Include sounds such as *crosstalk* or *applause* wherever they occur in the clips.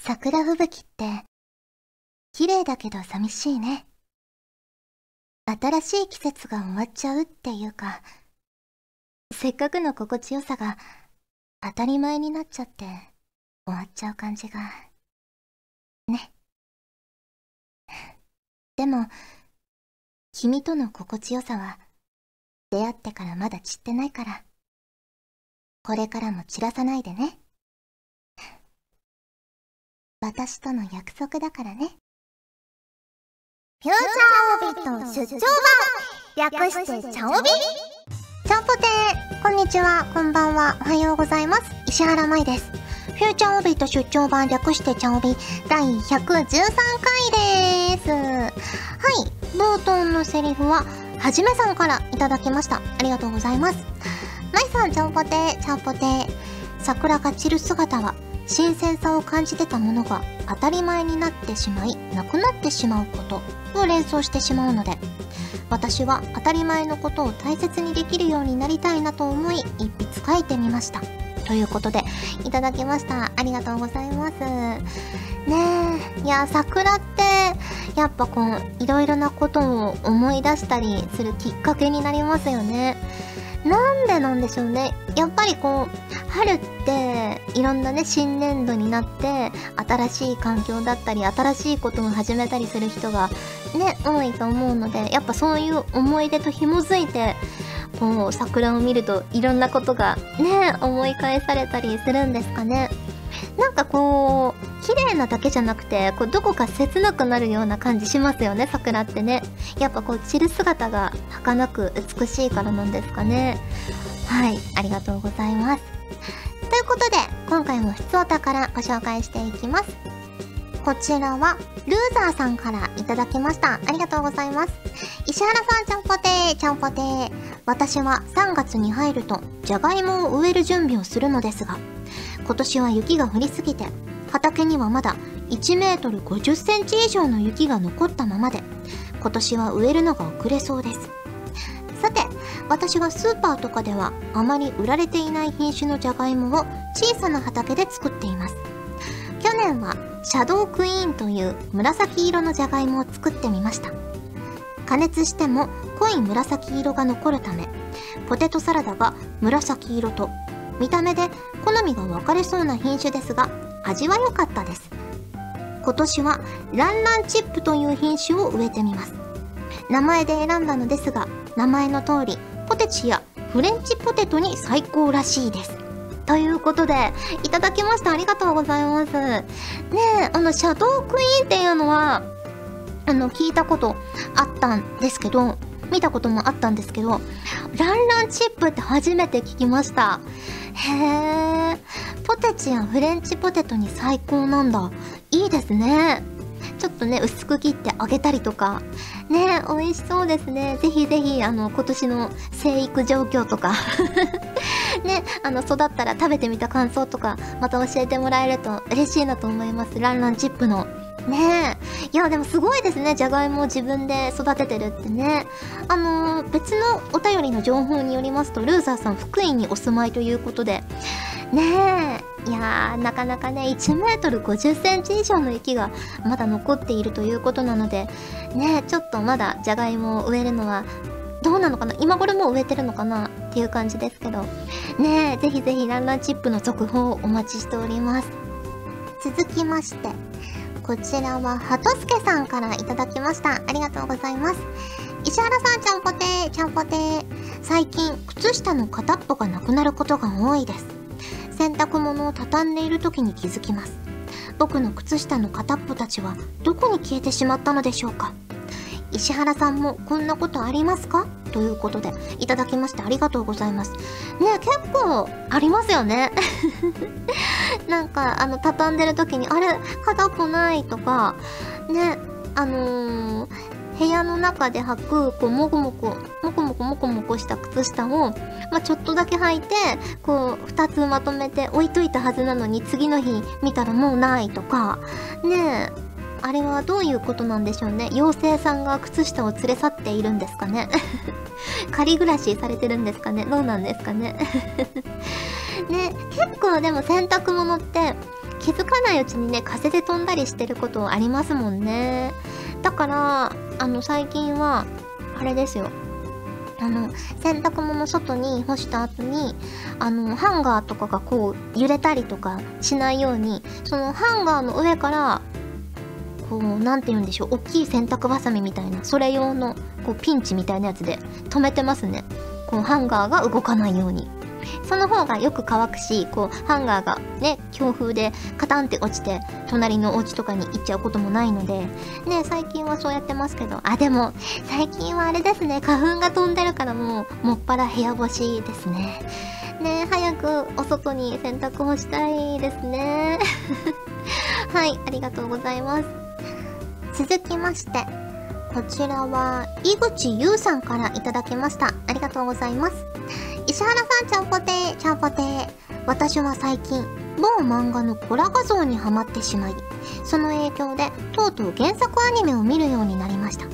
桜吹雪って、綺麗だけど寂しいね。新しい季節が終わっちゃうっていうか、せっかくの心地よさが当たり前になっちゃって終わっちゃう感じが、ね。でも、君との心地よさは出会ってからまだ散ってないから、これからも散らさないでね。私との約束だからね。フューチャーオビット出張版略してチャオビちゃんぽてーこんにちは、こんばんは、おはようございます。石原舞です。フューチャーオビット出張版略してチャオビ第113回です。はい、冒頭のセリフは、はじめさんからいただきました。ありがとうございます。まいさん、ちゃんぽてー、ちゃんぽてー。桜が散る姿は、新鮮さを感じてたものが当たり前になってしまい、なくなってしまうことを連想してしまうので、私は当たり前のことを大切にできるようになりたいなと思い一筆書いてみました。ということでいただきました。ありがとうございます。ねえいや桜ってやっぱこういろいろなことを思い出したりするきっかけになりますよね。なんでなんでしょうね。やっぱりこう春っていろんなね新年度になって新しい環境だったり新しいことを始めたりする人がね多いと思うのでやっぱそういう思い出と紐づいてこう桜を見るといろんなことがね思い返されたりするんですかね。なんかこう綺麗なだけじゃなくてこうどこか切なくなるような感じしますよね桜ってね。やっぱこう散る姿が儚く美しいからなんですかね。はいありがとうございます。ということで今回もふつおたからご紹介していきますこちらは、ルーザーさんからいただきました。ありがとうございます。石原さん、ちゃんぽてー、ちゃんぽてー。私は3月に入ると、じゃがいもを植える準備をするのですが、今年は雪が降りすぎて、畑にはまだ1メートル50センチ以上の雪が残ったままで、今年は植えるのが遅れそうです。私はスーパーとかではあまり売られていない品種のじゃがいもを小さな畑で作っています。去年はシャドークイーンという紫色のじゃがいもを作ってみました。加熱しても濃い紫色が残るためポテトサラダが紫色と見た目で好みが分かれそうな品種ですが味は良かったです。今年はランランチップという品種を植えてみます。名前で選んだのですが名前の通りポテチやフレンチポテトに最高らしいですということで、いただきました。ありがとうございます。ねえ、あの、シャドークイーンっていうのは、あの、聞いたことあったんですけど、見たこともあったんですけど、ランランチップって初めて聞きました。へえ、ポテチやフレンチポテトに最高なんだ。いいですね。ちょっとね、薄く切って揚げたりとか。ね美味しそうですね。ぜひぜひ、あの、今年の生育状況とか *laughs* ね、あの、育ったら食べてみた感想とか、また教えてもらえると嬉しいなと思います。ランランチップの。ねえ。いや、でもすごいですね。じゃがいもを自分で育ててるってね。あのー、別のお便りの情報によりますと、ルーザーさん福井にお住まいということで。ねえ。いやー、なかなかね、1メートル50センチ以上の雪がまだ残っているということなので、ねえ、ちょっとまだじゃがいもを植えるのはどうなのかな？今頃もう植えてるのかな？っていう感じですけど。ねえ、ぜひぜひランランチップの続報をお待ちしております。続きまして、こちらは、はとすけさんからいただきました。ありがとうございます。石原さん、ちゃんぽてー、ちゃんぽてー。最近、靴下の片っぽがなくなることが多いです。洗濯物を畳んでいる時に気づきます。僕の靴下の片っぽたちは、どこに消えてしまったのでしょうか石原さんもこんなことありますか？ということで、いただきましてありがとうございます。ね結構ありますよね。*laughs* なんか、あの、畳んでる時に、あれ、片っぽないとか、ね、あのー、部屋の中で履く、こう、もこもこ、もこもこもこもこした靴下を、まあ、ちょっとだけ履いて、こう、二つまとめて置いといたはずなのに、次の日見たらもうないとか、ねえ、あれはどういうことなんでしょうね。妖精さんが靴下を連れ去っているんですかね。*laughs* 仮暮らしされてるんですかね。どうなんですかね。*laughs* ね、結構でも洗濯物って、気づかないうちにね風で飛んだりしてることありますもんねだからあの最近はあれですよあの洗濯物外に干した後にあのハンガーとかがこう揺れたりとかしないようにそのハンガーの上からこうなんて言うんでしょう大きい洗濯バサミみたいなそれ用のこうピンチみたいなやつで止めてますね。こうハンガーが動かないように。その方がよく乾くしこうハンガーがね強風でカタンって落ちて隣のお家とかに行っちゃうこともないのでね最近はそうやってますけど。あでも最近はあれですね。花粉が飛んでるからもうもっぱら部屋干しですね。ね早くお外に洗濯干したいですね。*laughs* はいありがとうございます。続きましてこちらは井口優さんからいただきました。ありがとうございます。石原さんちゃんぽてーちゃんぽてー。私は最近某漫画のコラ画像にはまってしまいその影響でとうとう原作アニメを見るようになりました。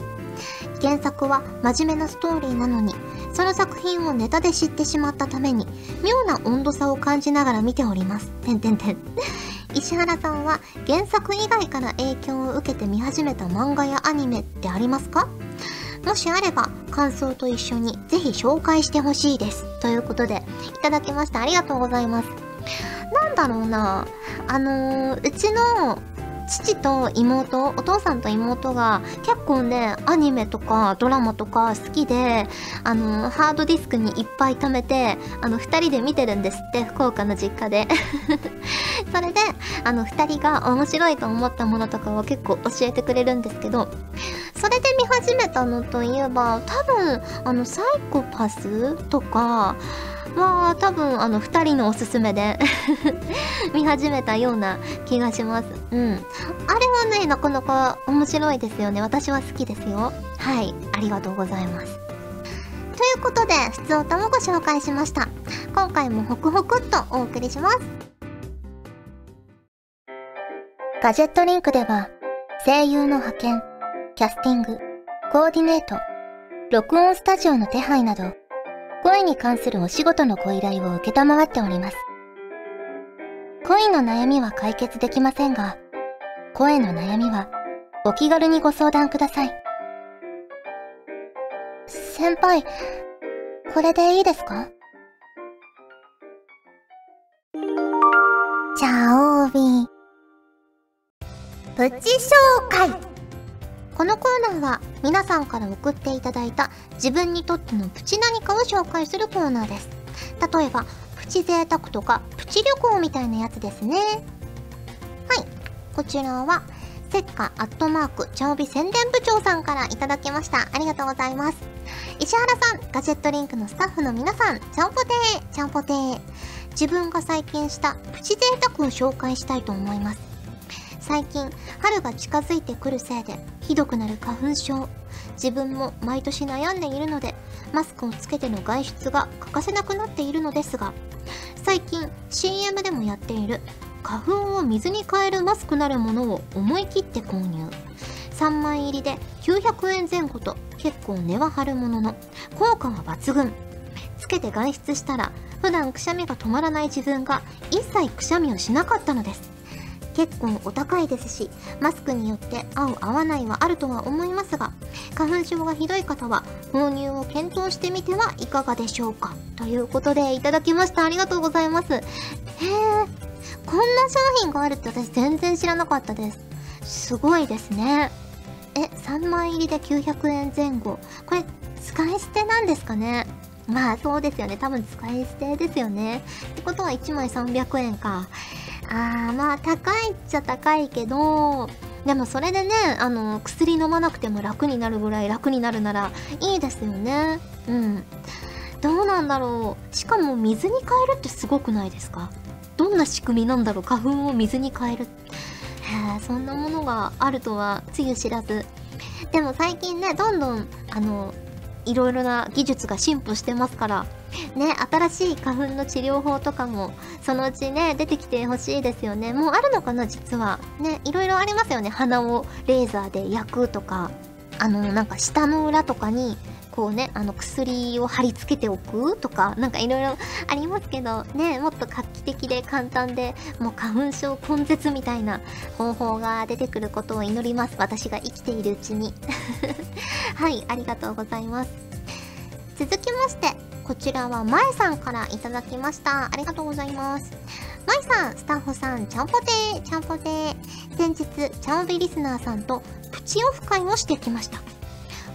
原作は真面目なストーリーなのにその作品をネタで知ってしまったために妙な温度差を感じながら見ております。てんてんてん。石原さんは原作以外から影響を受けて見始めた漫画やアニメってありますか？もしあれば感想と一緒にぜひ紹介してほしいです。ということで、いただきまして。ありがとうございます。なんだろうな。あのー、うちの父と妹、お父さんと妹が結構ね、アニメとかドラマとか好きで、あの、ハードディスクにいっぱい貯めて、あの、二人で見てるんですって、福岡の実家で。*laughs* それで、あの、二人が面白いと思ったものとかを結構教えてくれるんですけど、それで見始めたのといえば、多分、あの、サイコパスとか、まあ多分あの2人のおすすめで *laughs* 見始めたような気がします。うん。あれはね、なかなか面白いですよね。私は好きですよ。はい。ありがとうございます。ということで、普通歌もご紹介しました。今回もホクホクっとお送りします。ガジェットリンクでは、声優の派遣、キャスティング、コーディネート、録音スタジオの手配など、声に関するお仕事のご依頼を受けたまわっております。恋の悩みは解決できませんが、声の悩みはお気軽にご相談ください。先輩、これでいいですか？じゃあ、オービー。プチ紹介このコーナーは皆さんから送っていただいた自分にとってのプチ何かを紹介するコーナーです。例えば、プチ贅沢とかプチ旅行みたいなやつですね。はい。こちらは、せっかアットマーク、茶帯宣伝部長さんからいただきました。ありがとうございます。石原さん、ガジェットリンクのスタッフの皆さん、ちゃんぽてー、ちゃんぽてー。自分が最近したプチ贅沢を紹介したいと思います。最近春が近づいてくるせいでひどくなる花粉症。自分も毎年悩んでいるのでマスクをつけての外出が欠かせなくなっているのですが最近 CM でもやっている花粉を水に変えるマスクなるものを思い切って購入。3枚入りで900円前後と結構値は張るものの効果は抜群。つけて外出したら普段くしゃみが止まらない自分が一切くしゃみをしなかったのです。結構お高いですし、マスクによって合う合わないはあるとは思いますが、花粉症がひどい方は購入を検討してみてはいかがでしょうか？ということでいただきました。ありがとうございます。へえ、こんな商品があるって私全然知らなかったです。すごいですね。え、3枚入りで900円前後。これ、使い捨てなんですかね？まあそうですよね。多分使い捨てですよね。ってことは1枚300円か。あーまあ高いっちゃ高いけどでもそれでねあの薬飲まなくても楽になるぐらい楽になるならいいですよね。うん。どうなんだろう。しかも水に変えるってすごくないですか？どんな仕組みなんだろう？花粉を水に変える。へえそんなものがあるとはつゆ知らず。でも最近ねどんどんあのいろいろな技術が進歩してますから *laughs* ね、新しい花粉の治療法とかも、そのうちね、出てきてほしいですよね。もうあるのかな、実は。ね、いろいろありますよね。鼻をレーザーで焼くとか、あの、なんか舌の裏とかに、こうね、あの薬を貼り付けておくとか、なんかいろいろありますけど、ね、もっと画期的で簡単で、もう花粉症根絶みたいな方法が出てくることを祈ります。私が生きているうちに。*laughs* はい、ありがとうございます。続きまして、こちらはまえさんからいただきました。ありがとうございます。まいさん、スタッフさん、ちゃんぽてー、ちゃんぽてー。先日、ちゃんびリスナーさんとプチオフ会をしてきました。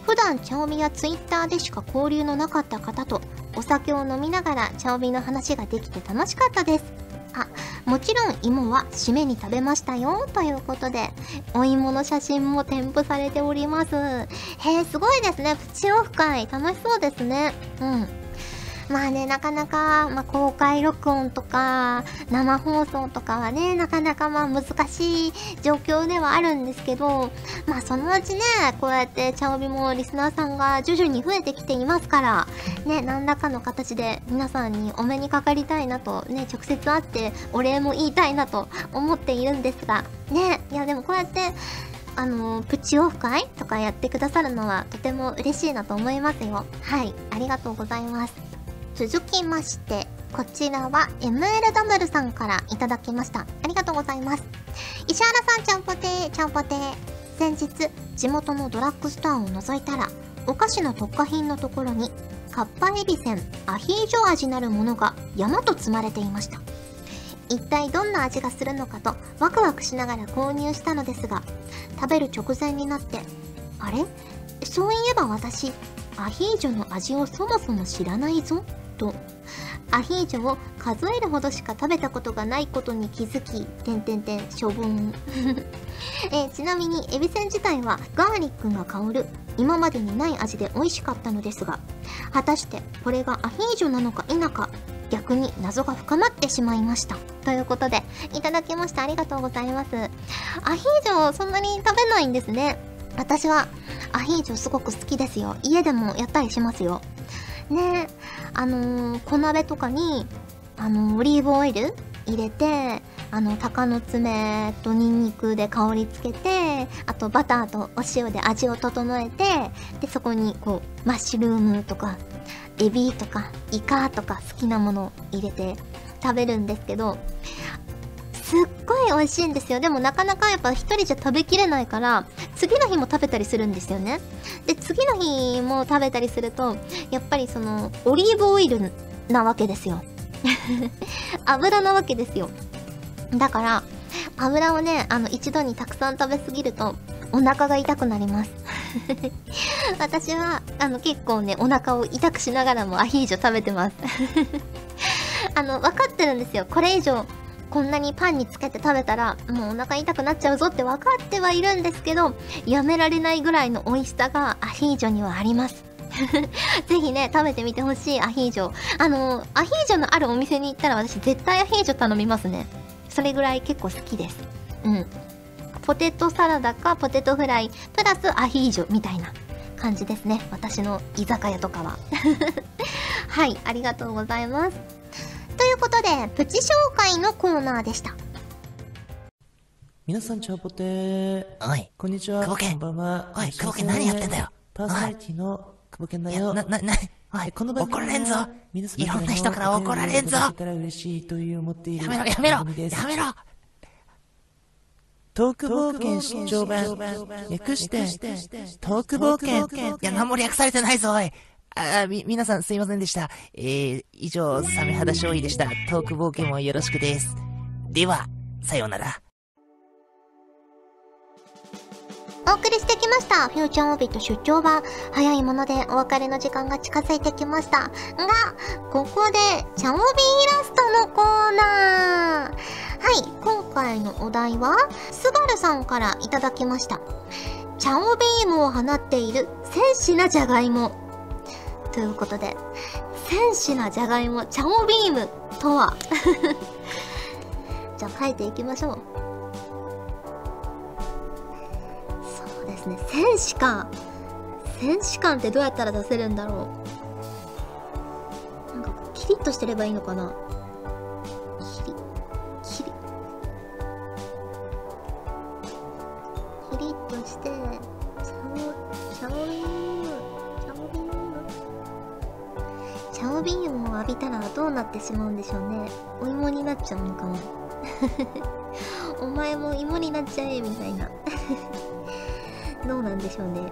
普段チャオミやツイッターでしか交流のなかった方とお酒を飲みながらチャオミの話ができて楽しかったです。あ、もちろん芋は締めに食べましたよということで、お芋の写真も添付されております。へえ、すごいですね。プチオフ会。楽しそうですね。うん。まあね、なかなか、まあ、公開録音とか、生放送とかはね、なかなかまあ難しい状況ではあるんですけど、まあそのうちね、こうやってチャオビもリスナーさんが徐々に増えてきていますから、ね、何らかの形で皆さんにお目にかかりたいなと、ね、直接会ってお礼も言いたいなと思っているんですが、ね、いやでもこうやって、あのプチオフ会とかやってくださるのはとても嬉しいなと思いますよ。はい、ありがとうございます。続きまして、こちらは ML ダムルさんからいただきました。ありがとうございます。石原さん、ちゃんぽてー、ちゃんぽてー。先日、地元のドラッグストアを覗いたら、お菓子の特価品のところに、カッパエビセン、アヒージョ味なるものが山と積まれていました。一体どんな味がするのかとワクワクしながら購入したのですが、食べる直前になって、あれ？そういえば私、アヒージョの味をそもそも知らないぞとアヒージョを数えるほどしか食べたことがないことに気づき、てんてんてん、処分。*laughs* え、ちなみに、エビせん自体はガーリックが香る、今までにない味で美味しかったのですが、果たしてこれがアヒージョなのか否か、逆に謎が深まってしまいました。ということで、いただきました。ありがとうございます。アヒージョそんなに食べないんですね。私はアヒージョすごく好きですよ。家でもやったりしますよ。ねあのー、小鍋とかに、あのー、オリーブオイル入れて、あの、鷹の爪とニンニクで香りつけて、あとバターとお塩で味を整えて、で、そこにこう、マッシュルームとか、エビとか、イカとか好きなものを入れて食べるんですけど、すっごい美味しいんですよ。でもなかなかやっぱ一人じゃ食べきれないから、次の日も食べたりするんですよね。で、次の日も食べたりすると、やっぱりその、オリーブオイルなわけですよ。*laughs* 油なわけですよ。だから、油をね、あの、一度にたくさん食べすぎると、お腹が痛くなります。*laughs* 私は、あの、結構ね、お腹を痛くしながらもアヒージョ食べてます。*laughs* あの、分かってるんですよ。これ以上こんなにパンにつけて食べたら、もうお腹痛くなっちゃうぞって分かってはいるんですけど、やめられないぐらいの美味しさがアヒージョにはあります。*laughs* ぜひね、食べてみてほしいアヒージョ。あの、アヒージョのあるお店に行ったら私絶対アヒージョ頼みますね。それぐらい結構好きです。うん。ポテトサラダかポテトフライ、プラスアヒージョみたいな感じですね。私の居酒屋とかは。*laughs* はい、ありがとうございます。ということで、プチ紹介のコーナーでした。皆さん、チャポテー。おい。こんにちは。久保健。こんばんは。おい、久保健何やってんだよ。パーソナリティの久保健だよ。な、な、な、おい、この怒られんぞ。いろんな人から怒られんぞ。やめろ、やめろ、やめろ。トーク冒険出張版。略して、トーク冒険。いや、何も略されてないぞ、おい。あ、み、皆さんすいませんでした。えー、以上、サメ肌勝利でした。トーク冒険もよろしくです。では、さようなら。お送りしてきました。フューチャーオービット出張版。早いものでお別れの時間が近づいてきました。が、ここで、チャオビイラストのコーナー。はい、今回のお題は、スバルさんからいただきました。チャオビームを放っている戦士なジャガイモ。ということで、戦士なじゃがいも、チャオビームとは？*laughs* じゃあ書いていきましょう。そうですね、戦士感。戦士感ってどうやったら出せるんだろう。なんか、キリッとしてればいいのかな？ってしまうんでしょうね。お芋になっちゃうのかも。*laughs* お前も芋になっちゃえみたいな。*laughs* どうなんでしょうね。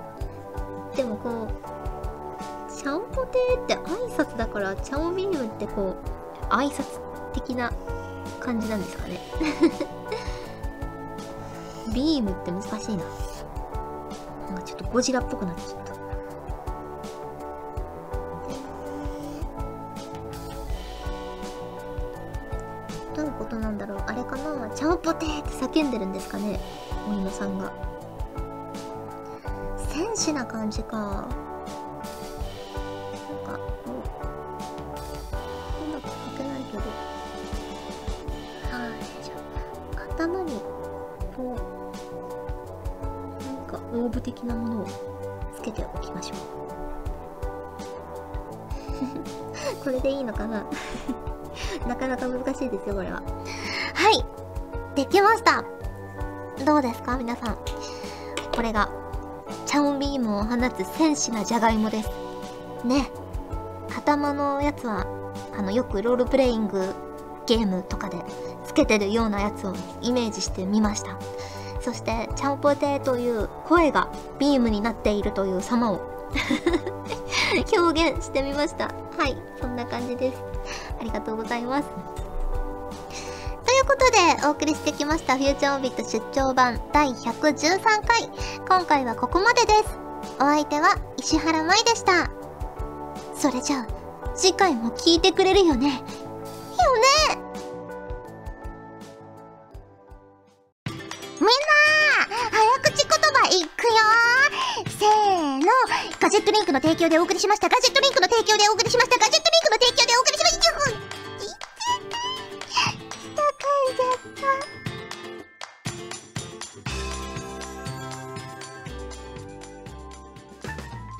でもこうチャオポテーって挨拶だからチャオビームってこう挨拶的な感じなんですかね。*laughs* ビームって難しいな。なんかちょっとゴジラっぽくなっちゃった叫んでるんですかねお芋さんが。戦士な感じか。なんかこううまく書けないけど。はい。じゃあ頭にこうなんかオーブ的なものをつけておきましょう。*laughs* これでいいのかな？*laughs* なかなか難しいですよこれは。はい。できました。どうですか皆さん。これがチャオビームを放つ戦士なジャガイモです。ね。頭のやつはあのよくロールプレイングゲームとかでつけてるようなやつをイメージしてみました。そしてチャオポテという声がビームになっているという様を *laughs* 表現してみました。はいそんな感じです。ありがとうございます。お送りしてきましたフューチャーオビット出張版第113回。今回はここまでです。お相手は石原舞でした。それじゃあ次回も聞いてくれるよね。よね。みんな早口言葉いくよ。せーの。ガジェットリンクの提供でお送りしました。ガジェットリンクの提供でお送りしました。ガジェットリンクの提供でお送りしました。